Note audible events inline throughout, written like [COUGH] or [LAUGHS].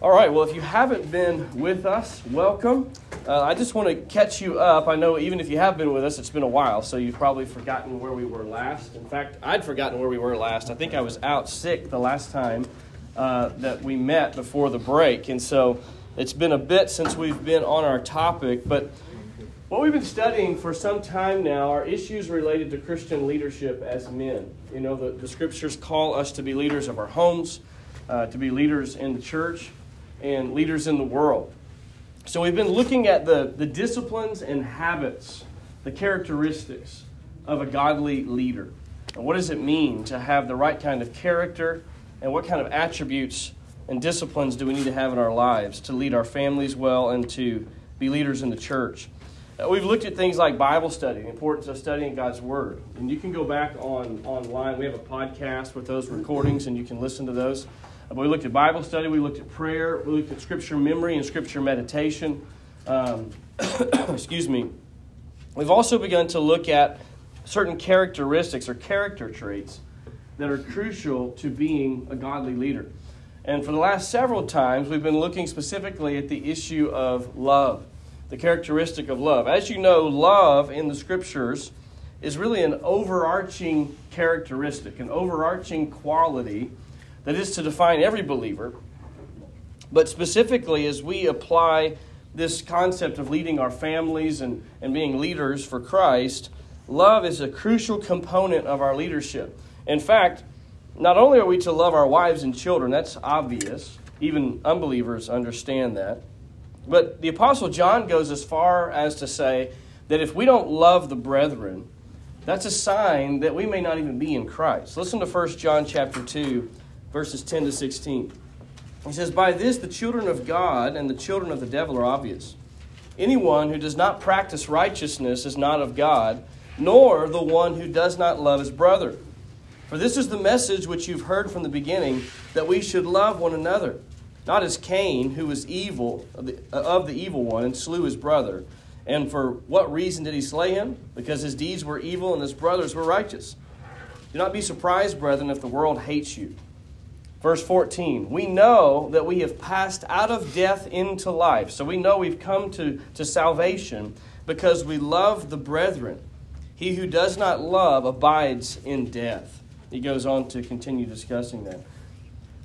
All right, well, if you haven't been with us, welcome. Uh, I just want to catch you up. I know even if you have been with us, it's been a while, so you've probably forgotten where we were last. In fact, I'd forgotten where we were last. I think I was out sick the last time uh, that we met before the break, and so it's been a bit since we've been on our topic. But what we've been studying for some time now are issues related to Christian leadership as men. You know, the, the scriptures call us to be leaders of our homes, uh, to be leaders in the church and leaders in the world. So we've been looking at the, the disciplines and habits, the characteristics of a godly leader. And what does it mean to have the right kind of character and what kind of attributes and disciplines do we need to have in our lives to lead our families well and to be leaders in the church? Uh, we've looked at things like Bible study, the importance of studying God's Word. And you can go back on online. We have a podcast with those recordings, and you can listen to those. We looked at Bible study, we looked at prayer, we looked at scripture memory and scripture meditation. Um, [COUGHS] excuse me. We've also begun to look at certain characteristics or character traits that are crucial to being a godly leader. And for the last several times, we've been looking specifically at the issue of love, the characteristic of love. As you know, love in the scriptures is really an overarching characteristic, an overarching quality that is to define every believer. But specifically, as we apply this concept of leading our families and, and being leaders for Christ, love is a crucial component of our leadership. In fact, not only are we to love our wives and children, that's obvious, even unbelievers understand that. But the Apostle John goes as far as to say that if we don't love the brethren, that's a sign that we may not even be in Christ. Listen to 1 John chapter 2 verses 10 to 16. He says, By this the children of God and the children of the devil are obvious. Anyone who does not practice righteousness is not of God, nor the one who does not love his brother. For this is the message which you've heard from the beginning, that we should love one another. Not as Cain, who was evil of the, of the evil one and slew his brother. And for what reason did he slay him? Because his deeds were evil and his brothers were righteous. Do not be surprised, brethren, if the world hates you. Verse 14, we know that we have passed out of death into life. So we know we've come to, to salvation because we love the brethren. He who does not love abides in death. He goes on to continue discussing that.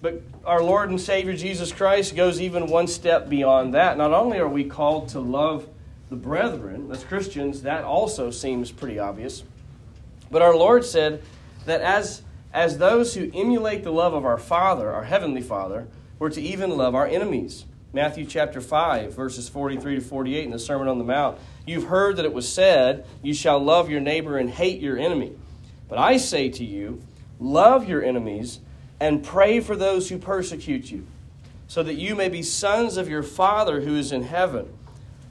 But our Lord and Savior Jesus Christ goes even one step beyond that. Not only are we called to love the brethren, as Christians, that also seems pretty obvious. But our Lord said that as as those who emulate the love of our Father, our Heavenly Father, we're to even love our enemies. Matthew chapter 5, verses 43 to 48 in the Sermon on the Mount. You've heard that it was said, You shall love your neighbor and hate your enemy. But I say to you, love your enemies and pray for those who persecute you, so that you may be sons of your Father who is in heaven.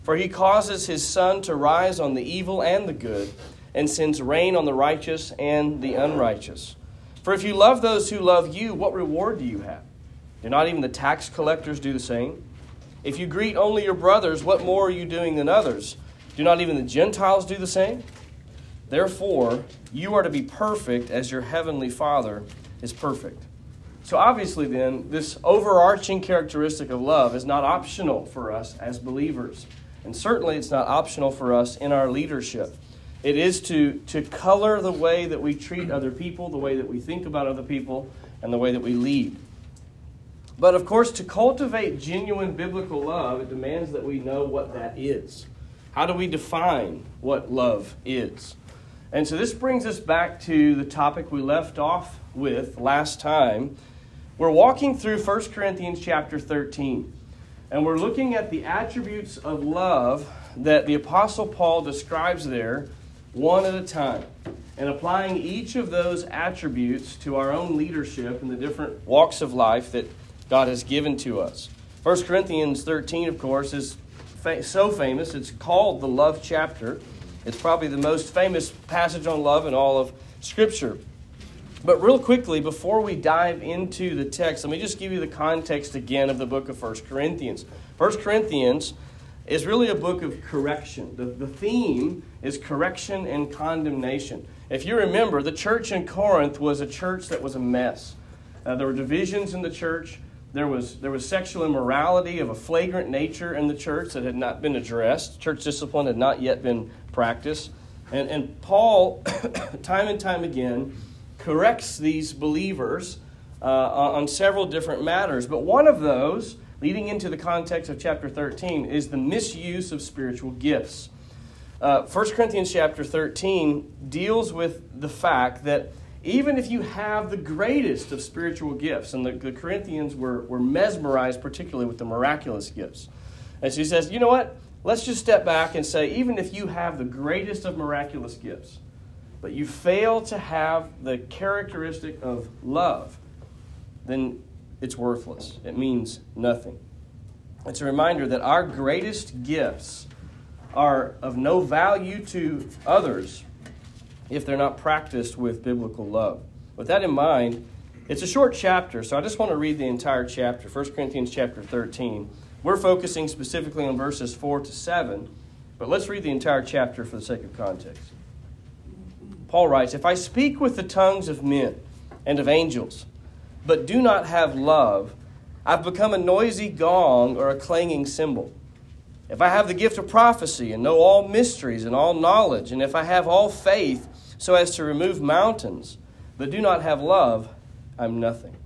For he causes his sun to rise on the evil and the good, and sends rain on the righteous and the unrighteous. For if you love those who love you, what reward do you have? Do not even the tax collectors do the same? If you greet only your brothers, what more are you doing than others? Do not even the Gentiles do the same? Therefore, you are to be perfect as your heavenly Father is perfect. So, obviously, then, this overarching characteristic of love is not optional for us as believers. And certainly, it's not optional for us in our leadership. It is to, to color the way that we treat other people, the way that we think about other people, and the way that we lead. But of course, to cultivate genuine biblical love, it demands that we know what that is. How do we define what love is? And so this brings us back to the topic we left off with last time. We're walking through 1 Corinthians chapter 13, and we're looking at the attributes of love that the Apostle Paul describes there one at a time, and applying each of those attributes to our own leadership in the different walks of life that God has given to us. 1 Corinthians 13, of course, is fa- so famous. It's called the love chapter. It's probably the most famous passage on love in all of Scripture. But real quickly, before we dive into the text, let me just give you the context again of the book of 1 Corinthians. 1 Corinthians is really a book of correction. The, the theme is correction and condemnation. If you remember, the church in Corinth was a church that was a mess. Uh, there were divisions in the church. there was, there was sexual immorality of a flagrant nature in the church that had not been addressed. Church discipline had not yet been practiced. And, and Paul, [COUGHS] time and time again, corrects these believers uh, on several different matters. But one of those, leading into the context of chapter 13, is the misuse of spiritual gifts. Uh, 1 Corinthians chapter 13 deals with the fact that even if you have the greatest of spiritual gifts, and the, the Corinthians were, were mesmerized particularly with the miraculous gifts. And so he says, you know what? Let's just step back and say, even if you have the greatest of miraculous gifts, but you fail to have the characteristic of love, then it's worthless. It means nothing. It's a reminder that our greatest gifts are of no value to others if they're not practiced with biblical love. With that in mind, it's a short chapter, so I just want to read the entire chapter, 1 Corinthians chapter 13. We're focusing specifically on verses 4 to 7, but let's read the entire chapter for the sake of context. Paul writes If I speak with the tongues of men and of angels, but do not have love, I've become a noisy gong or a clanging cymbal. If I have the gift of prophecy and know all mysteries and all knowledge, and if I have all faith so as to remove mountains, but do not have love, I'm nothing.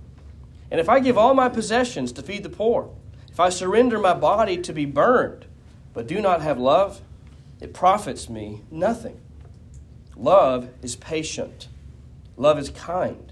And if I give all my possessions to feed the poor, if I surrender my body to be burned, but do not have love, it profits me nothing. Love is patient, love is kind,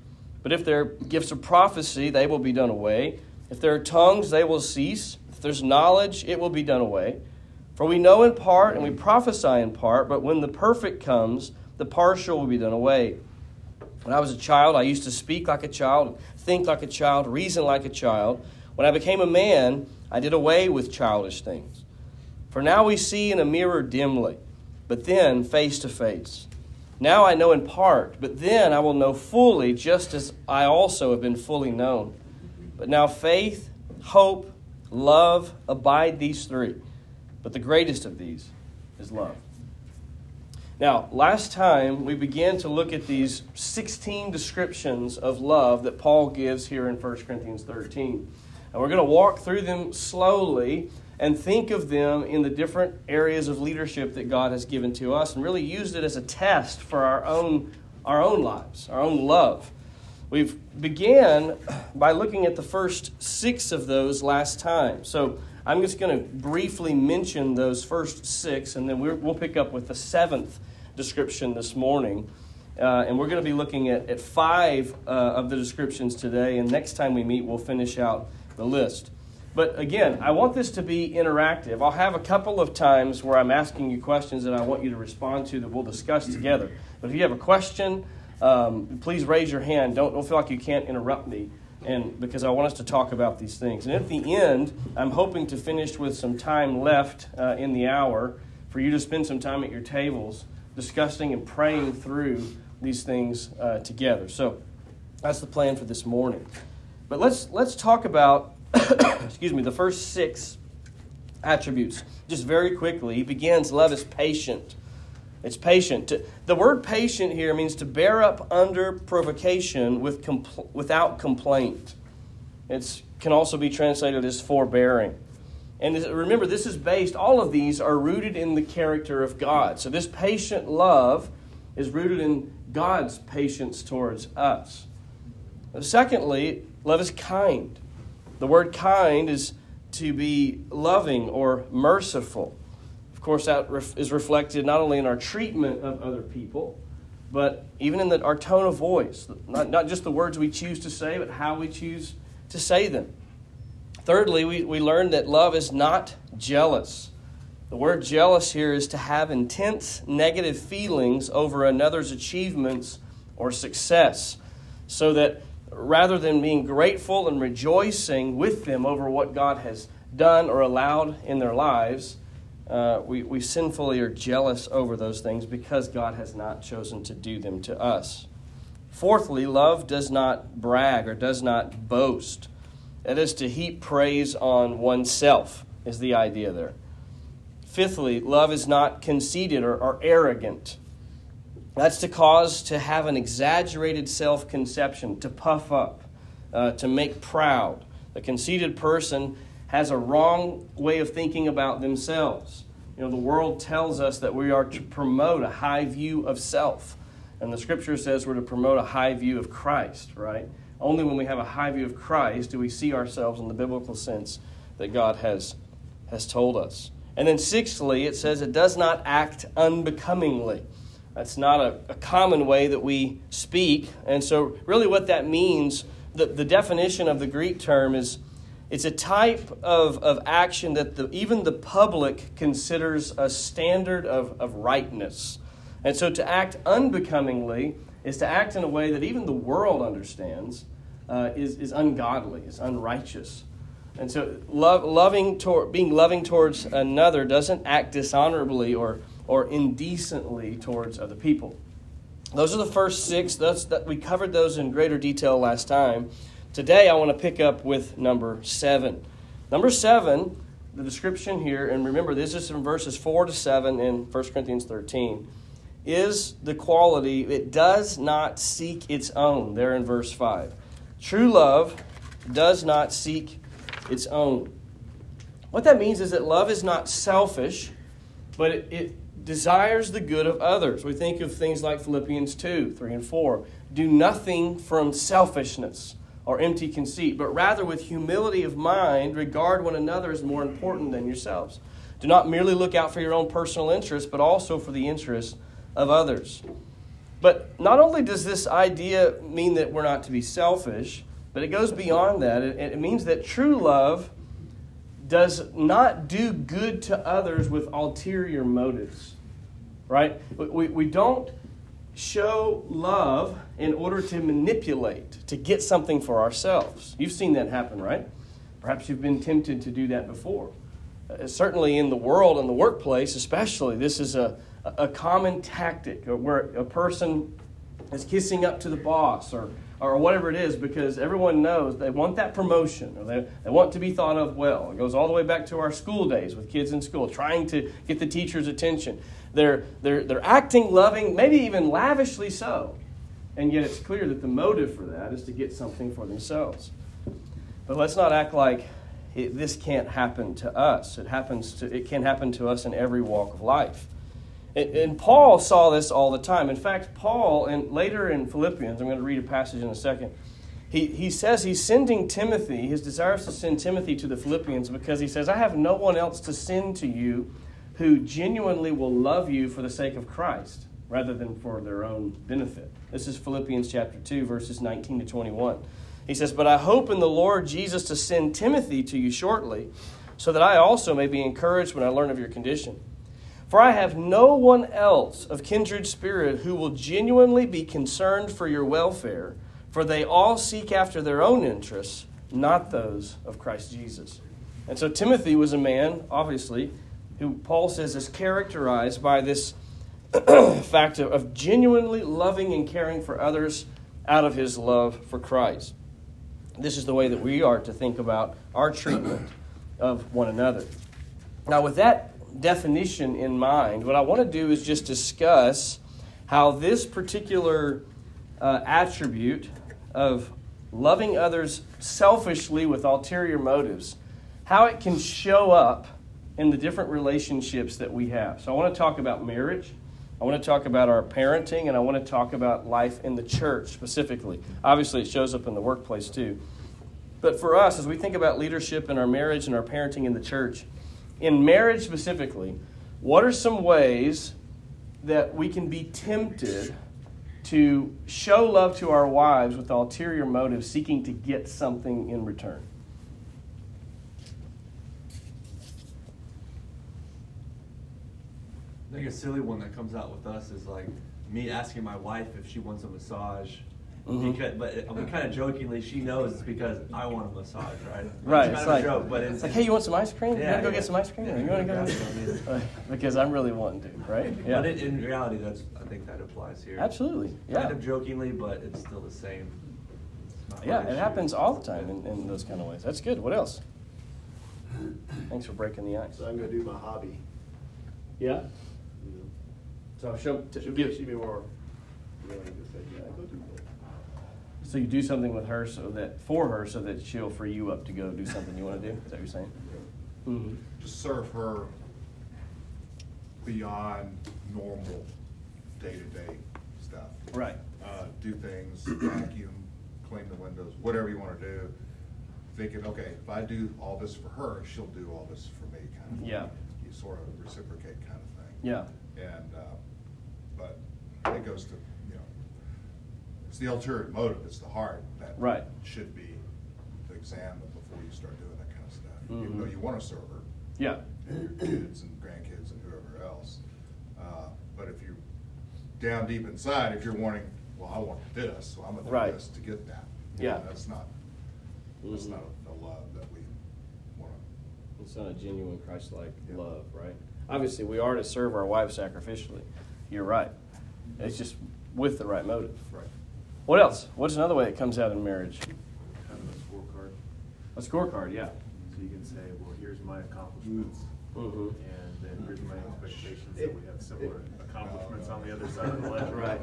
But if there are gifts of prophecy, they will be done away. If there are tongues, they will cease. If there's knowledge, it will be done away. For we know in part and we prophesy in part, but when the perfect comes, the partial will be done away. When I was a child, I used to speak like a child, think like a child, reason like a child. When I became a man, I did away with childish things. For now we see in a mirror dimly, but then face to face. Now I know in part, but then I will know fully, just as I also have been fully known. But now faith, hope, love abide these three. But the greatest of these is love. Now, last time we began to look at these 16 descriptions of love that Paul gives here in 1 Corinthians 13. And we're going to walk through them slowly and think of them in the different areas of leadership that God has given to us and really use it as a test for our own, our own lives, our own love. We've began by looking at the first six of those last time. So I'm just going to briefly mention those first six, and then we'll pick up with the seventh description this morning. Uh, and we're going to be looking at, at five uh, of the descriptions today. And next time we meet, we'll finish out the list. But again, I want this to be interactive. I'll have a couple of times where I'm asking you questions that I want you to respond to that we'll discuss together. But if you have a question, um, please raise your hand. Don't, don't feel like you can't interrupt me and because I want us to talk about these things. And at the end, I'm hoping to finish with some time left uh, in the hour for you to spend some time at your tables discussing and praying through these things uh, together. So that's the plan for this morning. But let's let's talk about [COUGHS] excuse me the first six attributes just very quickly. He begins love is patient. It's patient. The word patient here means to bear up under provocation with compl- without complaint. It can also be translated as forbearing. And remember, this is based, all of these are rooted in the character of God. So this patient love is rooted in God's patience towards us. Secondly, love is kind. The word kind is to be loving or merciful. Of course, that is reflected not only in our treatment of other people, but even in the, our tone of voice. Not, not just the words we choose to say, but how we choose to say them. Thirdly, we, we learn that love is not jealous. The word jealous here is to have intense negative feelings over another's achievements or success, so that rather than being grateful and rejoicing with them over what God has done or allowed in their lives, uh, we, we sinfully are jealous over those things because God has not chosen to do them to us. Fourthly, love does not brag or does not boast. That is to heap praise on oneself, is the idea there. Fifthly, love is not conceited or, or arrogant. That's to cause to have an exaggerated self conception, to puff up, uh, to make proud. A conceited person has a wrong way of thinking about themselves. You know, the world tells us that we are to promote a high view of self. And the scripture says we're to promote a high view of Christ, right? Only when we have a high view of Christ do we see ourselves in the biblical sense that God has, has told us. And then, sixthly, it says it does not act unbecomingly. That's not a, a common way that we speak. And so, really, what that means, the, the definition of the Greek term is it's a type of, of action that the, even the public considers a standard of, of rightness. And so to act unbecomingly is to act in a way that even the world understands uh, is, is ungodly, is unrighteous. And so love, loving toward, being loving towards another doesn't act dishonorably or, or indecently towards other people. Those are the first six. That's, that, we covered those in greater detail last time. Today, I want to pick up with number seven. Number seven, the description here, and remember, this is from verses 4 to 7 in 1 Corinthians 13, is the quality, it does not seek its own, there in verse 5. True love does not seek its own. What that means is that love is not selfish, but it, it desires the good of others. We think of things like Philippians 2, 3, and 4. Do nothing from selfishness or empty conceit, but rather with humility of mind, regard one another as more important than yourselves. Do not merely look out for your own personal interests, but also for the interests of others. But not only does this idea mean that we're not to be selfish, but it goes beyond that. It, it means that true love does not do good to others with ulterior motives. Right? We, we don't show love in order to manipulate, to get something for ourselves. You've seen that happen, right? Perhaps you've been tempted to do that before. Uh, certainly in the world and the workplace, especially, this is a, a common tactic where a person is kissing up to the boss or, or whatever it is because everyone knows they want that promotion or they, they want to be thought of well. It goes all the way back to our school days with kids in school, trying to get the teacher's attention. They're, they're, they're acting loving, maybe even lavishly so. And yet it's clear that the motive for that is to get something for themselves. But let's not act like it, this can't happen to us. It, happens to, it can happen to us in every walk of life. And, and Paul saw this all the time. In fact, Paul, and later in Philippians, I'm going to read a passage in a second. He, he says he's sending Timothy, his desire is to send Timothy to the Philippians because he says, I have no one else to send to you who genuinely will love you for the sake of Christ rather than for their own benefit. This is Philippians chapter 2, verses 19 to 21. He says, But I hope in the Lord Jesus to send Timothy to you shortly, so that I also may be encouraged when I learn of your condition. For I have no one else of kindred spirit who will genuinely be concerned for your welfare, for they all seek after their own interests, not those of Christ Jesus. And so Timothy was a man, obviously, who Paul says is characterized by this [CLEARS THROAT] fact of, of genuinely loving and caring for others out of his love for Christ. This is the way that we are to think about our treatment of one another. Now, with that definition in mind, what I want to do is just discuss how this particular uh, attribute of loving others selfishly with ulterior motives, how it can show up in the different relationships that we have. So I want to talk about marriage. I want to talk about our parenting, and I want to talk about life in the church specifically. Obviously, it shows up in the workplace too. But for us, as we think about leadership in our marriage and our parenting in the church, in marriage specifically, what are some ways that we can be tempted to show love to our wives with ulterior motives, seeking to get something in return? I think a silly one that comes out with us is like me asking my wife if she wants a massage Mm-hmm. Because, but I mean, kind of jokingly, she knows it's because I want a massage, right? Right. It's, It's, kind like, of a joke, but it's, it's like, hey, you want some ice cream? you Yeah, want to go yeah. get some ice cream? Or you want to go? [LAUGHS] Because I'm really wanting to, right? Yeah. But it, in reality, that's I think that applies here. Absolutely. Yeah. Kind of jokingly, but it's still the same. Yeah, it issue. happens all the time in, in those kind of ways. That's good. What else? Thanks for breaking the ice. So I'm gonna do my hobby. Yeah. You know. So show. She'll be, she'll be more willing to say, yeah, go do that. So you do something with her so that for her so that she'll free you up to go do something you want to do. Is that what you're saying? Mm-hmm. just serve her beyond normal day-to-day stuff. Right. Uh, do things, vacuum, clean the windows, whatever you wanna do. Thinking, okay, if I do all this for her, she'll do all this for me, kind of. thing. Yeah. You sort of reciprocate kind of thing. Yeah. And, uh, but it goes to, you know, it's the ulterior motive, it's the heart that. Right. Should be examined before you start doing that kind of stuff. Even though you wanna serve her, Yeah. and your kids and grandkids and whoever else. Uh, But if you're down deep inside, if you're wanting, well, I want this, so I'm gonna do this to get that. you know, Yeah. That's not, that's Mhm. not a love that we wanna. It's not a genuine Christ-like Yeah. love, right? Obviously, we are to serve our wives sacrificially. You're right. It's just with the right motive. Right. What else? What's another way it comes out in marriage? kind of a scorecard. A scorecard, yeah. So you can say, well, here's my accomplishments, Mm-hmm. and then here's my expectations that we have similar accomplishments on the other side of the ledger. [LAUGHS] Right.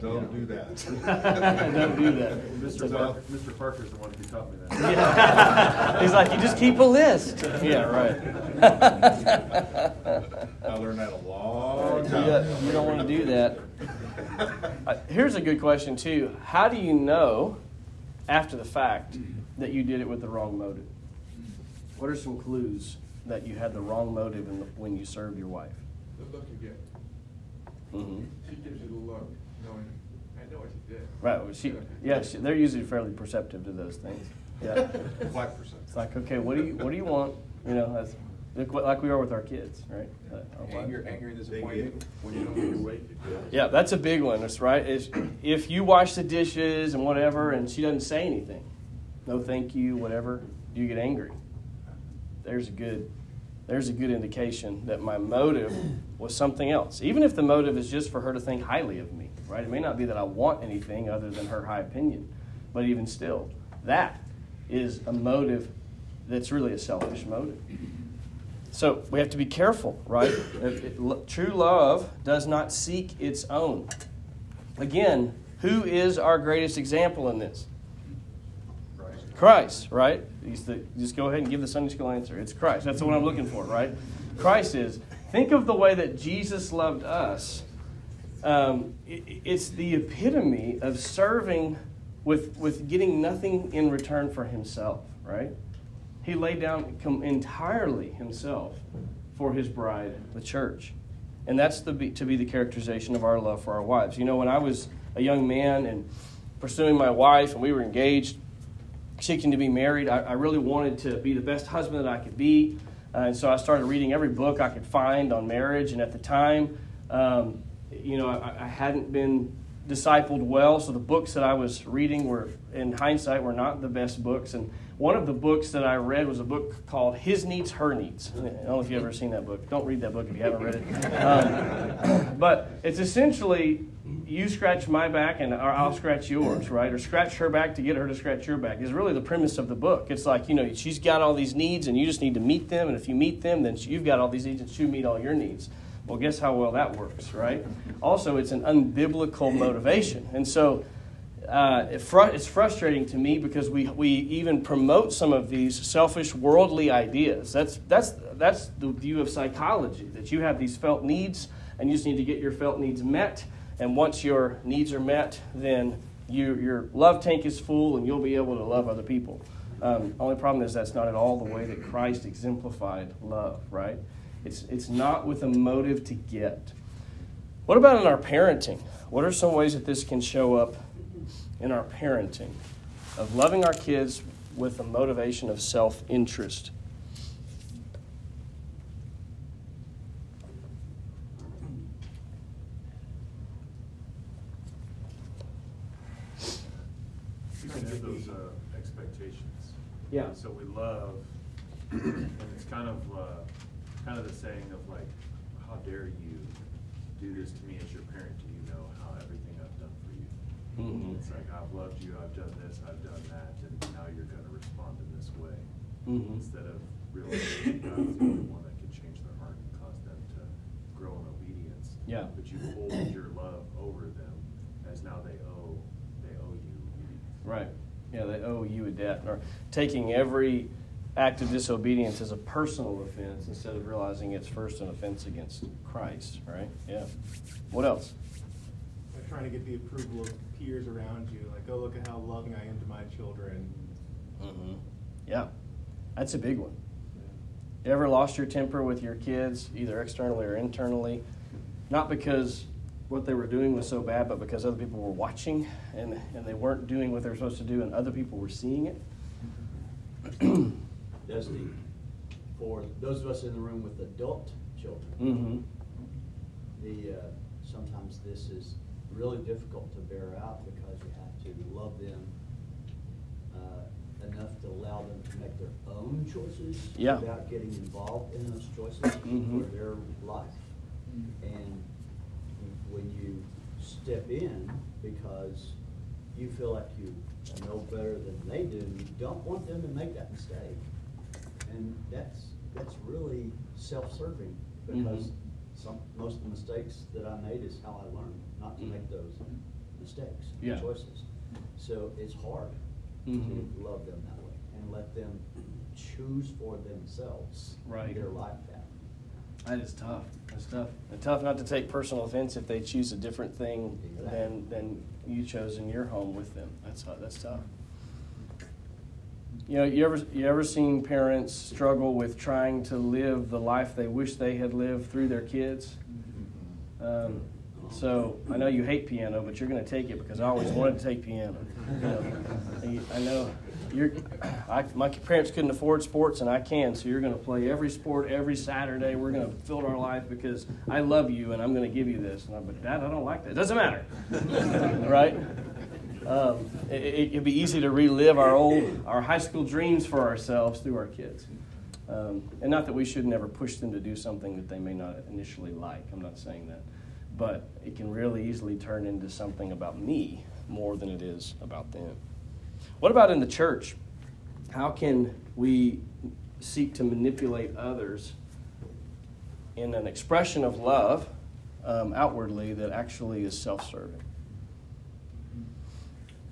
Don't do that. [LAUGHS] Don't do that. Mr. Parker, Mr. Parker's the one who taught me that. [LAUGHS] Yeah. He's like, you just keep a list. Yeah, right. I learned that a long time Yeah, ago. you don't want to do that. Uh, here's a good question too. How do you know after the fact that you did it with the wrong motive? What are some clues that you had the wrong motive in the, when you served your wife? The look you get. Mm-hmm. She gives you the look, knowing, I know what you did. Right. Well, she, yeah, she, they're usually fairly perceptive to those things. Yeah. [LAUGHS] Quite percent. It's like, okay, what do you what do you want? You know, that's like, like we are with our kids, right? Uh, our wives. Anger, anger and disappointment when you don't get your way. Yeah, that's a big one. That's right. Is if you wash the dishes and whatever, and she doesn't say anything, no thank you, whatever, you get angry. There's a good, there's a good indication that my motive was something else. Even if the motive is just for her to think highly of me, right? It may not be that I want anything other than her high opinion, but even still, that is a motive that's really a selfish motive. So we have to be careful, right? It- True love does not seek its own. Again, who is our greatest example in this? Right. Christ, right? He's the, just go ahead and give the Sunday school answer. It's Christ. That's the one I'm looking for, right? Christ is. Think of the way that Jesus loved us. Um, i- i- it's the epitome of serving with, with getting nothing in return for himself, right? He laid down entirely himself for his bride, the church. And that's the, to be the characterization of our love for our wives. You know, when I was a young man and pursuing my wife and we were engaged, seeking to be married, I, I really wanted to be the best husband that I could be. Uh, and so I started reading every book I could find on marriage. And at the time, um, you know, I, I hadn't been discipled well, so the books that I was reading were, in hindsight, were not the best books. And one of the books that I read was a book called His Needs, Her Needs. I don't know if you've ever seen that book. Don't read that book if you haven't read it. Um, [COUGHS] but it's essentially you scratch my back and I'll scratch yours, right? Or scratch her back to get her to scratch your back is really the premise of the book. It's like, you know, she's got all these needs and you just need to meet them. And if you meet them, then you've got all these needs and she'll meet all your needs. Well, guess how well that works, right? Also, it's an unbiblical motivation. And so uh, it fr- it's frustrating to me because we, we even promote some of these selfish, worldly ideas. That's, that's, that's the view of psychology, that you have these felt needs and you just need to get your felt needs met. And once your needs are met, then you, your love tank is full and you'll be able to love other people. Um, only problem is that's not at all the way that Christ exemplified love, right? It's, it's not with a motive to get. What about in our parenting? What are some ways that this can show up in our parenting, of loving our kids with a motivation of self interest. Have those uh, expectations. Yeah. So we love, and it's kind of uh, kind of the saying of like, "How dare you do this to me as your Mhm. It's like, I've loved you, I've done this, I've done that, and now you're gonna respond in this way. Mhm. Instead of realizing that God's the only one that can change their heart and cause them to grow in obedience. Yeah. But you hold your love over them as now they owe, they owe you obedience. Right. Yeah, they owe you a debt. Or taking every act of disobedience as a personal offense instead of realizing it's first an offense against Christ, right? Yeah. What else? Like trying to get the approval of peers around you, like, oh, look at how loving I am to my children. Mm-hmm. Yeah. That's a big one. You ever lost your temper with your kids, either externally or internally? Not because what they were doing was so bad, but because other people were watching and, and they weren't doing what they were supposed to do and other people were seeing it? [CLEARS THROAT] Dusty, for those of us in the room with adult children, mm-hmm. the, uh, sometimes this is really difficult to bear out because you have to love them uh, enough to allow them to make their own choices Yeah. without getting involved in those choices Mhm. for their life. And when you step in because you feel like you know better than they do, you don't want them to make that mistake. And that's, that's really self-serving because Mhm. Some, most of the mistakes that I made is how I learned, not to make those mistakes, Yeah. choices. So it's hard Mhm. to love them that way and let them choose for themselves Right. their life path. That is tough. That's tough. And tough not to take personal offense if they choose a different thing than, than you chose in your home with them. That's that's tough. You know, you ever you ever seen parents struggle with trying to live the life they wish they had lived through their kids? Um, so I know you hate piano, but you're going to take it because I always wanted to take piano. You know, I know you're. I, my parents couldn't afford sports, and I can. So you're going to play every sport every Saturday. We're going to fill our life because I love you, and I'm going to give you this. And I'm, but Dad, I don't like that. It doesn't matter, [LAUGHS] right? Um, it, it'd be easy to relive our old, our high school dreams for ourselves through our kids. Um, and not that we should never push them to do something that they may not initially like. I'm not saying that. But it can really easily turn into something about me more than it is about them. What about in the church? How can we seek to manipulate others in an expression of love um, outwardly that actually is self serving?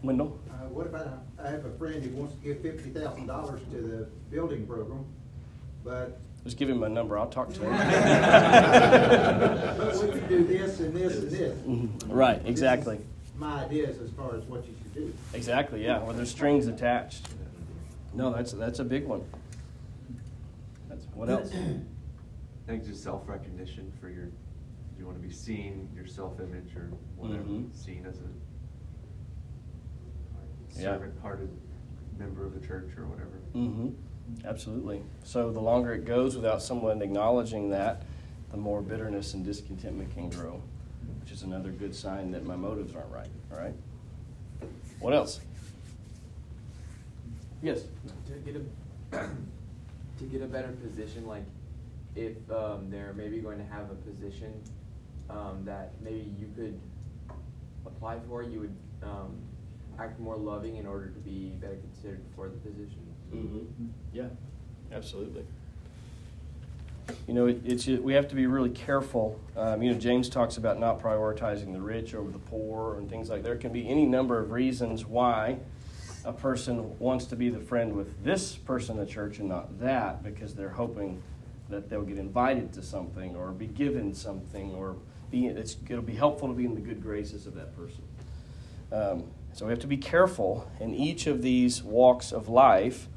Wendell? Uh, what about, I have a friend who wants to give fifty thousand dollars to the building program, but Just give him my number. I'll talk to him. [LAUGHS] but we could do this and this and this. right, This is exactly. My ideas as far as what you should do. Exactly, yeah. Well, there's strings attached. No, that's that's a big one. That's what else? [CLEARS THROAT] I think just self-recognition for your, you want to be seen, your self-image or whatever, Mhm. seen as a Yeah. servant-hearted member of the church or whatever. Mm-hmm. Absolutely. So the longer it goes without someone acknowledging that, the more bitterness and discontentment can grow, which is another good sign that my motives aren't right. All right. What else? Yes. to get a [COUGHS] to get a better position like if um, they're maybe going to have a position um, that maybe you could apply for you would um, act more loving in order to be better considered for the position Mm-hmm. Yeah, absolutely. You know, it, it's we have to be really careful. Um, you know, James talks about not prioritizing the rich over the poor and things like. That. There can be any number of reasons why a person wants to be the friend with this person in the church and not that, because they're hoping that they'll get invited to something or be given something or be. It's, it'll be helpful to be in the good graces of that person. Um, so we have to be careful in each of these walks of life.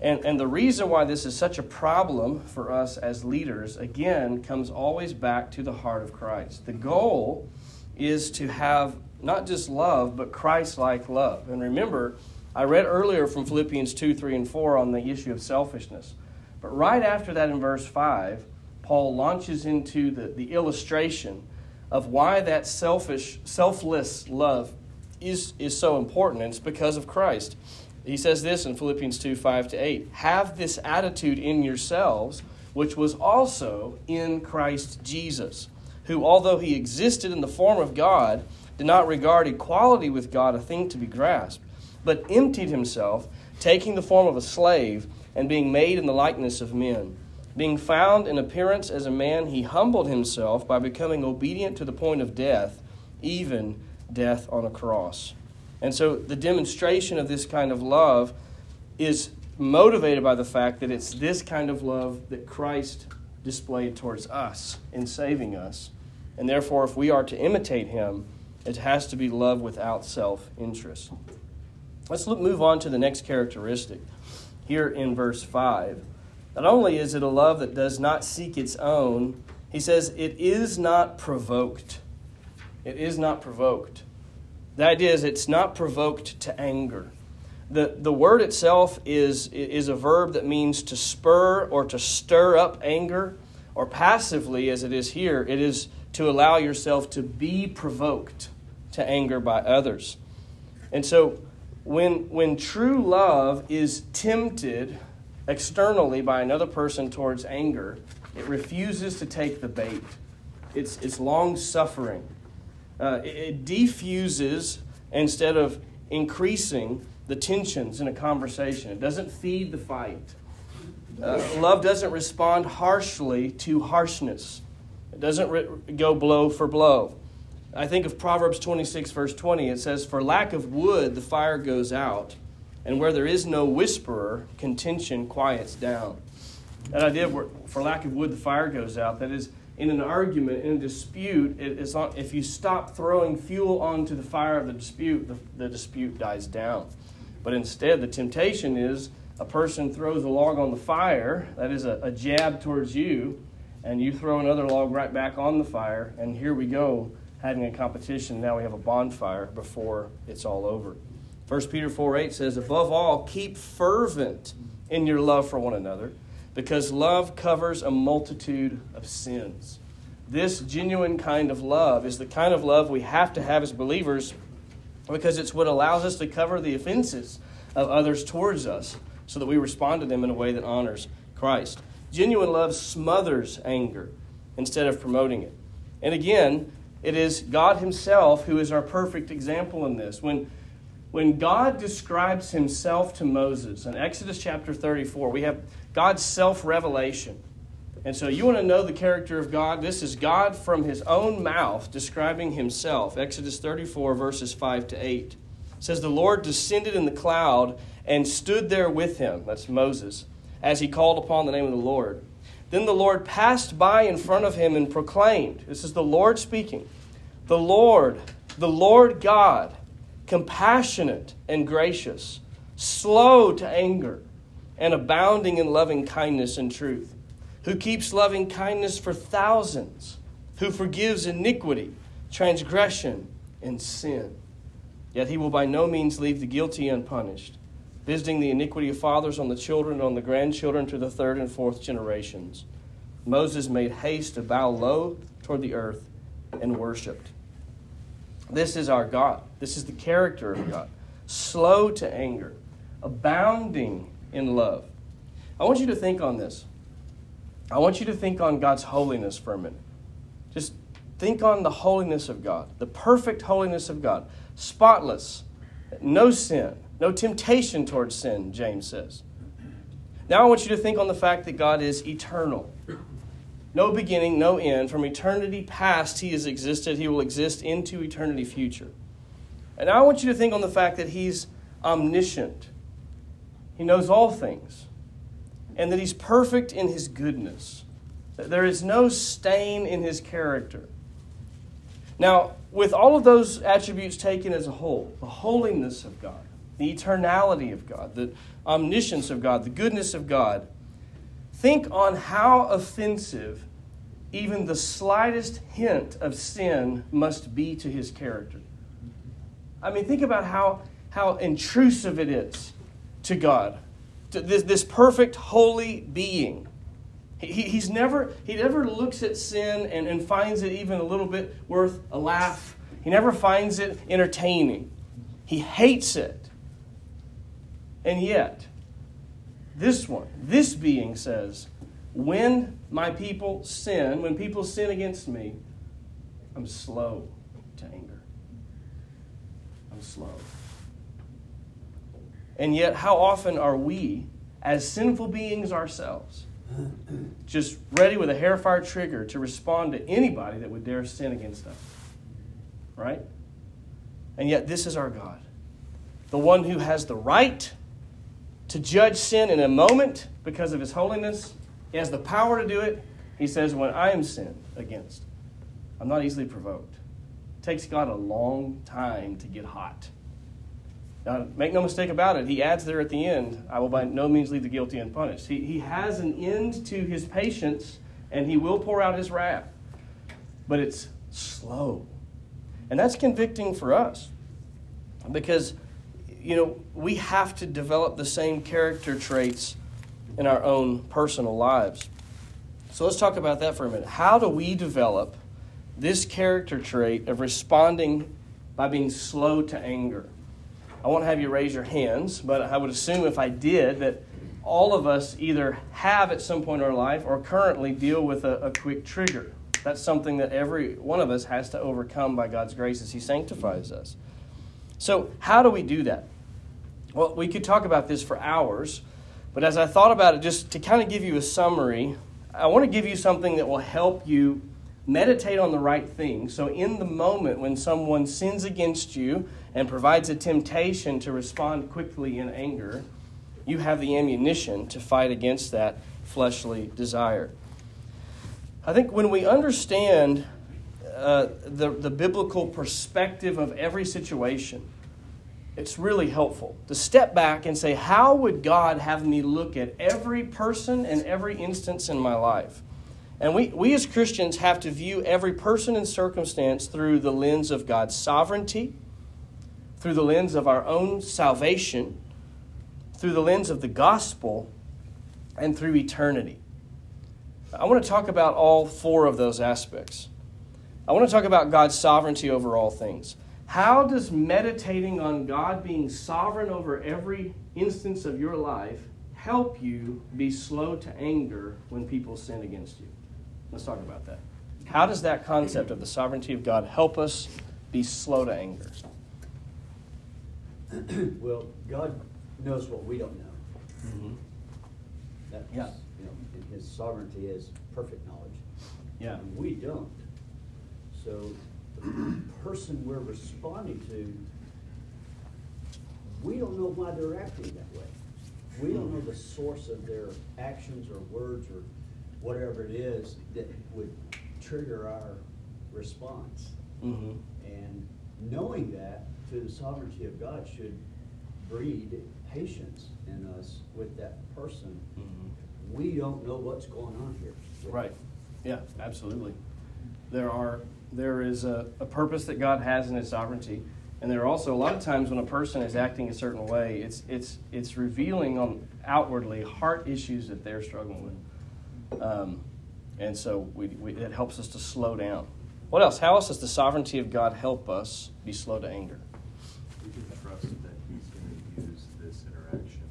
And, and the reason why this is such a problem for us as leaders, again, comes always back to the heart of Christ. The goal is to have not just love, but Christ like love. And remember, I read earlier from Philippians 2, 3, and 4 on the issue of selfishness. But right after that in verse 5, Paul launches into the, the illustration of why that selfish, selfless love is, is so important, and it's because of Christ. He says this in Philippians 2 5 to 8. Have this attitude in yourselves, which was also in Christ Jesus, who, although he existed in the form of God, did not regard equality with God a thing to be grasped, but emptied himself, taking the form of a slave, and being made in the likeness of men. Being found in appearance as a man, he humbled himself by becoming obedient to the point of death, even death on a cross. And so the demonstration of this kind of love is motivated by the fact that it's this kind of love that Christ displayed towards us in saving us. And therefore, if we are to imitate him, it has to be love without self interest. Let's look, move on to the next characteristic here in verse 5. Not only is it a love that does not seek its own, he says it is not provoked. It is not provoked. The idea is it's not provoked to anger. The, the word itself is, is a verb that means to spur or to stir up anger, or passively, as it is here, it is to allow yourself to be provoked to anger by others. And so, when, when true love is tempted externally by another person towards anger, it refuses to take the bait. It's, it's long suffering. Uh, it, it defuses instead of increasing the tensions in a conversation. It doesn't feed the fight. Uh, love doesn't respond harshly to harshness. It doesn't re- go blow for blow. I think of Proverbs 26, verse 20. It says, For lack of wood, the fire goes out, and where there is no whisperer, contention quiets down. That idea of for lack of wood, the fire goes out, that is, in an argument, in a dispute, it's not, if you stop throwing fuel onto the fire of the dispute, the, the dispute dies down. But instead, the temptation is a person throws a log on the fire, that is a, a jab towards you, and you throw another log right back on the fire, and here we go having a competition. Now we have a bonfire before it's all over. 1 Peter 4 8 says, Above all, keep fervent in your love for one another, because love covers a multitude of sins. This genuine kind of love is the kind of love we have to have as believers because it's what allows us to cover the offenses of others towards us so that we respond to them in a way that honors Christ. Genuine love smothers anger instead of promoting it. And again, it is God Himself who is our perfect example in this. When, when God describes Himself to Moses in Exodus chapter 34, we have God's self revelation. And so you want to know the character of God? This is God from His own mouth describing Himself. Exodus 34, verses 5 to 8. It says, The Lord descended in the cloud and stood there with him. That's Moses as he called upon the name of the Lord. Then the Lord passed by in front of him and proclaimed, This is the Lord speaking, the Lord, the Lord God, compassionate and gracious, slow to anger, and abounding in loving kindness and truth, who keeps loving kindness for thousands, who forgives iniquity, transgression, and sin. Yet he will by no means leave the guilty unpunished visiting the iniquity of fathers on the children and on the grandchildren to the third and fourth generations. Moses made haste to bow low toward the earth and worshiped. This is our God. This is the character of God. Slow to anger, abounding in love. I want you to think on this. I want you to think on God's holiness for a minute. Just think on the holiness of God, the perfect holiness of God, spotless, no sin, no temptation towards sin, James says. Now I want you to think on the fact that God is eternal. No beginning, no end. From eternity past, He has existed. He will exist into eternity future. And I want you to think on the fact that He's omniscient. He knows all things. And that He's perfect in His goodness. That there is no stain in His character. Now, with all of those attributes taken as a whole, the holiness of God, the eternality of God, the omniscience of God, the goodness of God, think on how offensive even the slightest hint of sin must be to his character. I mean, think about how, how intrusive it is to God, to this, this perfect, holy being. He, he's never, he never looks at sin and, and finds it even a little bit worth a laugh. He never finds it entertaining. He hates it. And yet, this one, this being says, when my people sin, when people sin against me, I'm slow to anger. I'm slow. And yet, how often are we, as sinful beings ourselves, just ready with a hair fire trigger to respond to anybody that would dare sin against us? Right? And yet, this is our God, the one who has the right to judge sin in a moment because of his holiness. He has the power to do it. He says, When I am sinned against, I'm not easily provoked. It takes God a long time to get hot. Now, make no mistake about it, he adds there at the end, I will by no means leave the guilty unpunished. He, he has an end to his patience, and he will pour out his wrath. But it's slow. And that's convicting for us because, you know, we have to develop the same character traits in our own personal lives. So let's talk about that for a minute. How do we develop this character trait of responding by being slow to anger? I won't have you raise your hands, but I would assume if I did that all of us either have at some point in our life or currently deal with a, a quick trigger. That's something that every one of us has to overcome by God's grace as He sanctifies us. So, how do we do that? Well, we could talk about this for hours, but as I thought about it, just to kind of give you a summary, I want to give you something that will help you meditate on the right thing. So, in the moment when someone sins against you and provides a temptation to respond quickly in anger, you have the ammunition to fight against that fleshly desire. I think when we understand uh, the, the biblical perspective of every situation, it's really helpful to step back and say, How would God have me look at every person and every instance in my life? And we, we as Christians have to view every person and circumstance through the lens of God's sovereignty, through the lens of our own salvation, through the lens of the gospel, and through eternity. I want to talk about all four of those aspects. I want to talk about God's sovereignty over all things. How does meditating on God being sovereign over every instance of your life help you be slow to anger when people sin against you? Let's talk about that. How does that concept of the sovereignty of God help us be slow to anger? [CLEARS THROAT] well, God knows what we don't know. Mm-hmm. That's, Yeah. you know, His sovereignty is perfect knowledge. Yeah. And we don't. So person we're responding to, we don't know why they're acting that way. We don't know the source of their actions or words or whatever it is that would trigger our response. Mm-hmm. And knowing that through the sovereignty of God should breed patience in us with that person. Mm-hmm. We don't know what's going on here. Right. Yeah, absolutely. There are there is a, a purpose that God has in his sovereignty. And there are also a lot of times when a person is acting a certain way, it's it's it's revealing on outwardly heart issues that they're struggling with. Um, and so we, we, it helps us to slow down. What else? How else does the sovereignty of God help us be slow to anger? We can trust that he's gonna use this interaction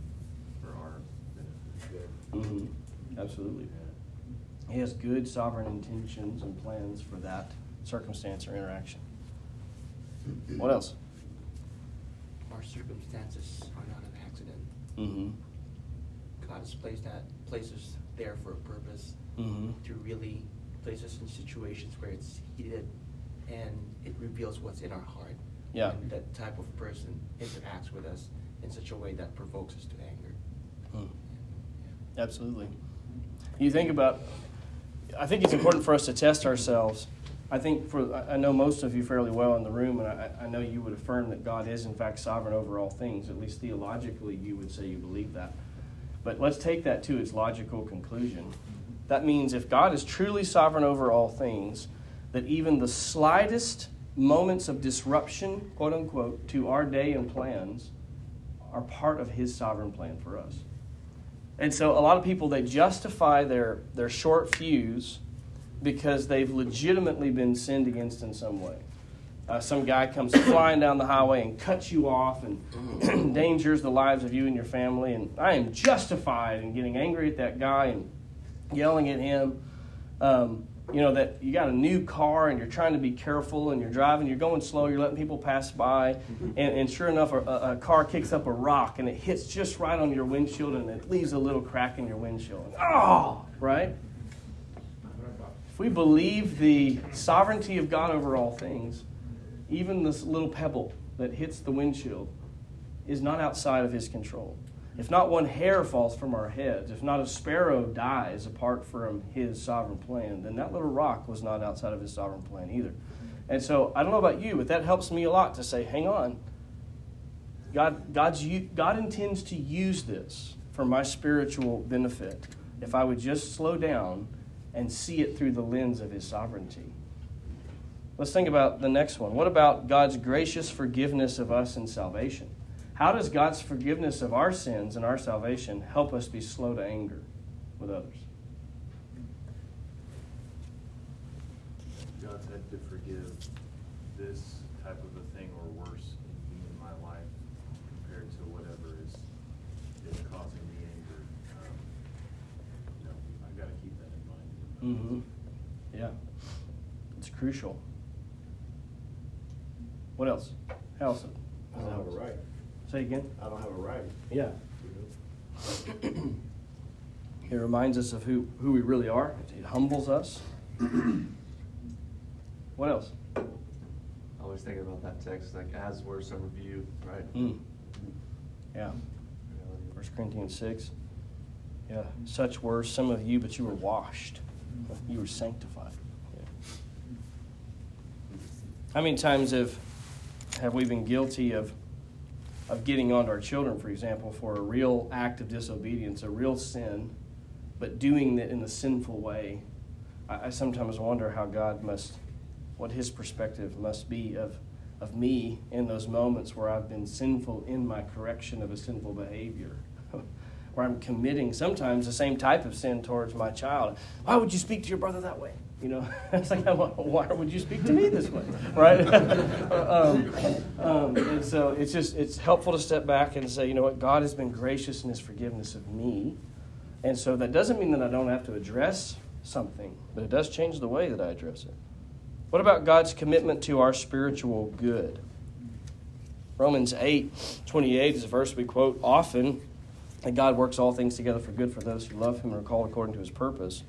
for our benefit. Mm-hmm. Absolutely. He has good sovereign intentions and plans for that circumstance or interaction. What else? Our circumstances are not an accident. Mm-hmm. God has placed that places there for a purpose Mm-hmm. to really place us in situations where it's heated and it reveals what's in our heart. Yeah. And that type of person interacts with us in such a way that provokes us to anger. Mm. Absolutely. You think about, I think it's important for us to test ourselves. I think for, I know most of you fairly well in the room, and I, I know you would affirm that God is in fact sovereign over all things. At least theologically, you would say you believe that. But let's take that to its logical conclusion. That means if God is truly sovereign over all things, that even the slightest moments of disruption, quote unquote, to our day and plans are part of His sovereign plan for us. And so a lot of people they justify their, their short fuse because they've legitimately been sinned against in some way. uh, some guy comes [CLEARS THROAT] flying down the highway and cuts you off and [CLEARS THROAT] endangers the lives of you and your family. And I am justified in getting angry at that guy and yelling at him. Um, you know, that you got a new car and you're trying to be careful and you're driving, you're going slow, you're letting people pass by. And, and sure enough, a, a car kicks up a rock and it hits just right on your windshield and it leaves a little crack in your windshield. Oh, right? If we believe the sovereignty of God over all things, even this little pebble that hits the windshield is not outside of his control. If not one hair falls from our heads, if not a sparrow dies apart from his sovereign plan, then that little rock was not outside of his sovereign plan either. And so I don't know about you, but that helps me a lot to say, hang on. God, God's, God intends to use this for my spiritual benefit if I would just slow down and see it through the lens of his sovereignty. Let's think about the next one. What about God's gracious forgiveness of us in salvation? How does God's forgiveness of our sins and our salvation help us be slow to anger with others? God's had to forgive this type of a thing or worse in me in my life compared to whatever is is causing me anger. Um, you know, I've got to keep that in mind. Mm-hmm. Yeah, it's crucial. What else? Allison? I don't have a right. Say again? I don't have a right. Yeah. it reminds us of who, who we really are. It humbles us. what else? I was thinking about that text, like as were some of you, right? Mm. Yeah. First Corinthians 6. Yeah. Such were some of you, but you were washed. You were sanctified. Yeah. How many times have have we been guilty of of getting onto our children, for example, for a real act of disobedience, a real sin, but doing it in a sinful way? I, I sometimes wonder how God must, what His perspective must be of of me in those moments where I've been sinful in my correction of a sinful behavior. [LAUGHS] where I'm committing sometimes the same type of sin towards my child. Why would you speak to your brother that way? You know, [LAUGHS] it's like, why would you speak to me this way, right? [LAUGHS] um, um, and so it's just it's helpful to step back and say, you know what, God has been gracious in His forgiveness of me, and so that doesn't mean that I don't have to address something, but it does change the way that I address it. What about God's commitment to our spiritual good? Romans 8 28 is a verse we quote often that God works all things together for good for those who love Him and are called according to His purpose.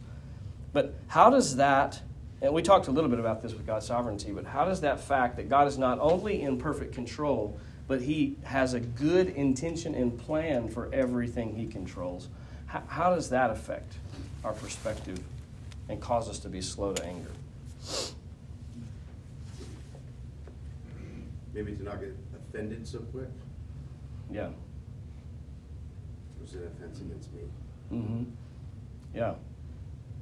But how does that, and we talked a little bit about this with God's sovereignty, but how does that fact that God is not only in perfect control, but He has a good intention and plan for everything He controls, how, how does that affect our perspective and cause us to be slow to anger? Maybe to not get offended so quick. Yeah. Was an offense against me. Mm-hmm. Yeah.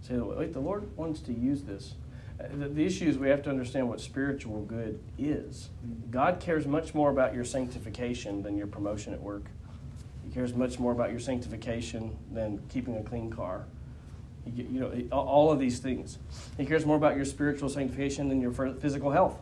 Say, wait, the Lord wants to use this. Uh, the, the issue is we have to understand what spiritual good is. God cares much more about your sanctification than your promotion at work. He cares much more about your sanctification than keeping a clean car. You, you know, all of these things. He cares more about your spiritual sanctification than your physical health.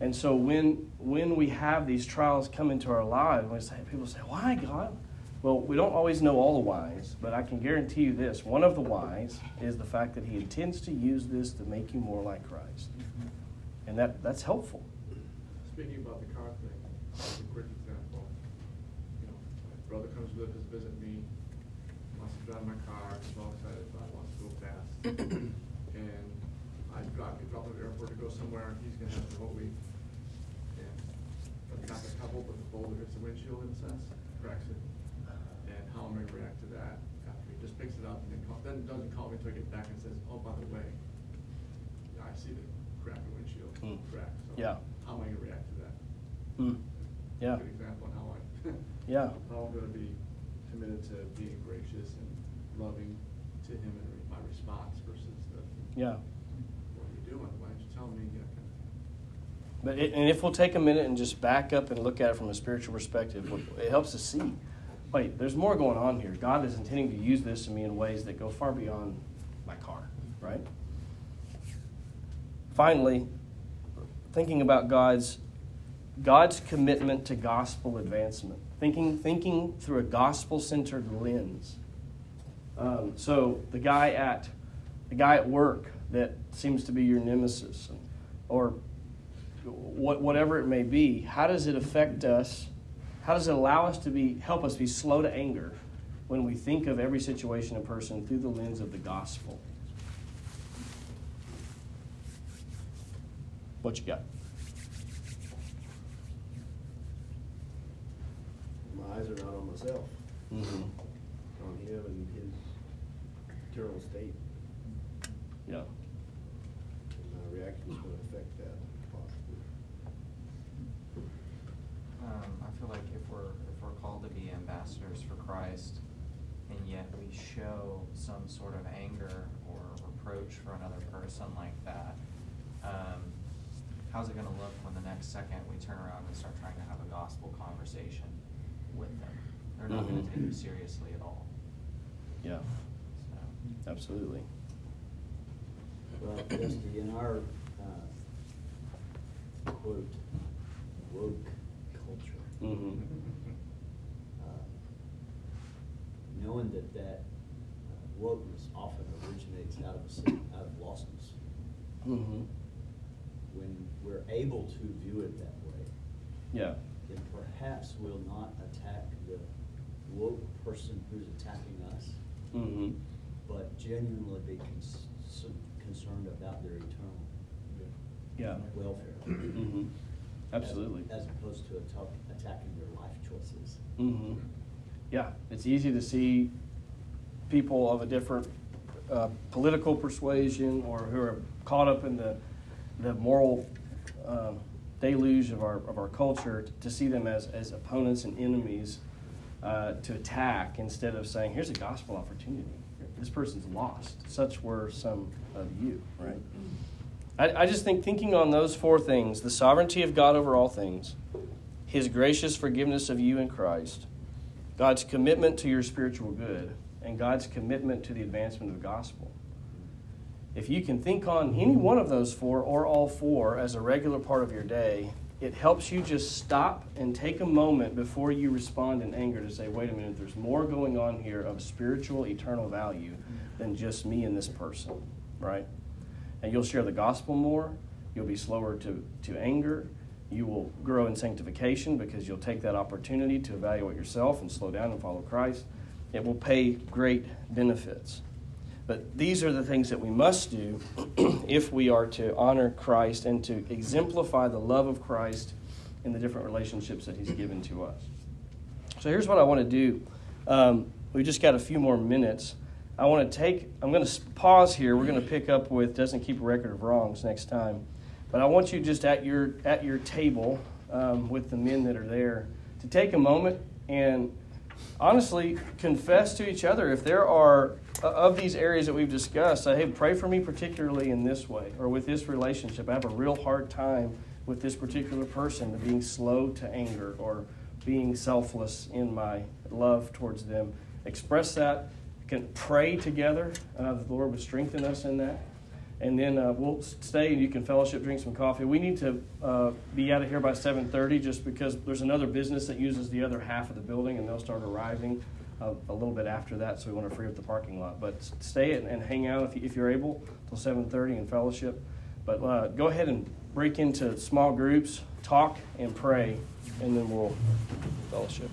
And so when when we have these trials come into our lives, we say, people say, "Why, God?" Well, we don't always know all the whys, but I can guarantee you this: one of the whys is the fact that He intends to use this to make you more like Christ, and that that's helpful. Speaking about the car thing, a quick example. You know, my brother comes with us, visit me, wants to drive my car, he's all excited about, it, wants to go fast, [COUGHS] and I drop, drop him at the airport to go somewhere, and he's gonna have to what we not a couple, but the boulder hits the windshield in a sense, cracks it. And how am I gonna react to that after he just picks it up and then call, then doesn't call me until I get back and says, oh, by the way, I see the crack in the windshield, Hmm. crack, so. Yeah. How am I gonna react to that? Hmm. Yeah. Good example on how I. [LAUGHS] Yeah. How I'm gonna be committed to being gracious and loving to him in re- my response versus the, Yeah. what are you doing, why aren't you telling me, yeah, kind of thing. But it, and if we'll take a minute and just back up and look at it from a spiritual perspective, it helps us see. Wait, there's more going on here. God is intending to use this to me in ways that go far beyond my car, right? Finally, thinking about God's God's commitment to gospel advancement, thinking thinking through a gospel centered lens. Um, so the guy at the guy at work that seems to be your nemesis, or what, whatever it may be, how does it affect us? How does it allow us to be help us be slow to anger when we think of every situation and person through the lens of the gospel? What you got? My eyes are not on myself, Mm-hmm. on him and his eternal state. Yeah. And my reaction's gonna affect that possibly. Um, I feel like if we're, if we're called to be ambassadors for Christ, and yet we show some sort of anger or reproach for another person like that, um, how's it gonna look when the next second we turn around and start trying to have a gospel conversation with them? They're not gonna Mhm. take you seriously at all, Yeah. so. Absolutely. Well, Dusty, in our, uh, quote, woke culture, Mm-hmm. uh, knowing that that uh, wokeness often originates out of a, sin- out of lostness, Mm-hmm. when we're able to view it that way, Yeah. then perhaps we'll not attack the woke person who's attacking us, Mm-hmm. but genuinely be cons- concerned about their eternal Yeah. welfare. Mm-hmm. as- Absolutely. As opposed to attack- attacking their life choices. Mm-hmm. Yeah, it's easy to see people of a different uh, political persuasion or who are caught up in the the moral um, deluge of our of our culture to see them as as opponents and enemies uh, to attack instead of saying, "Here's a gospel opportunity. This person's lost." Such were some of you, right? I, I just think thinking on those four things: the sovereignty of God over all things, His gracious forgiveness of you in Christ, God's commitment to your spiritual good, and God's commitment to the advancement of the gospel. If you can think on any one of those four or all four as a regular part of your day, it helps you just stop and take a moment before you respond in anger to say, wait a minute, there's more going on here of spiritual, eternal value than just me and this person, right? And you'll share the gospel more. You'll be slower to, to anger. You will grow in sanctification because you'll take that opportunity to evaluate yourself and slow down and follow Christ. It will pay great benefits. But these are the things that we must do [CLEARS THROAT] if we are to honor Christ and to exemplify the love of Christ in the different relationships that He's given to us. So here's what I want to do. Um, we just got a few more minutes. I want to take, I'm going to pause here. We're going to pick up with doesn't keep a record of wrongs next time. But I want you just at your at your table um, with the men that are there to take a moment and honestly confess to each other if there are uh, of these areas that we've discussed. Say, hey, pray for me particularly in this way or with this relationship. I have a real hard time with this particular person being slow to anger or being selfless in my love towards them. Express that. Can pray together. Uh, the Lord would strengthen us in that and then uh, we'll stay and you can fellowship, drink some coffee. We need to uh, be out of here by 7:30, just because there's another business that uses the other half of the building, and they'll start arriving uh, a little bit after that. So we want to free up the parking lot. But stay and, and hang out if, you, you're able till 7:30 and fellowship. But uh, go ahead and break into small groups, talk and pray, and then we'll fellowship.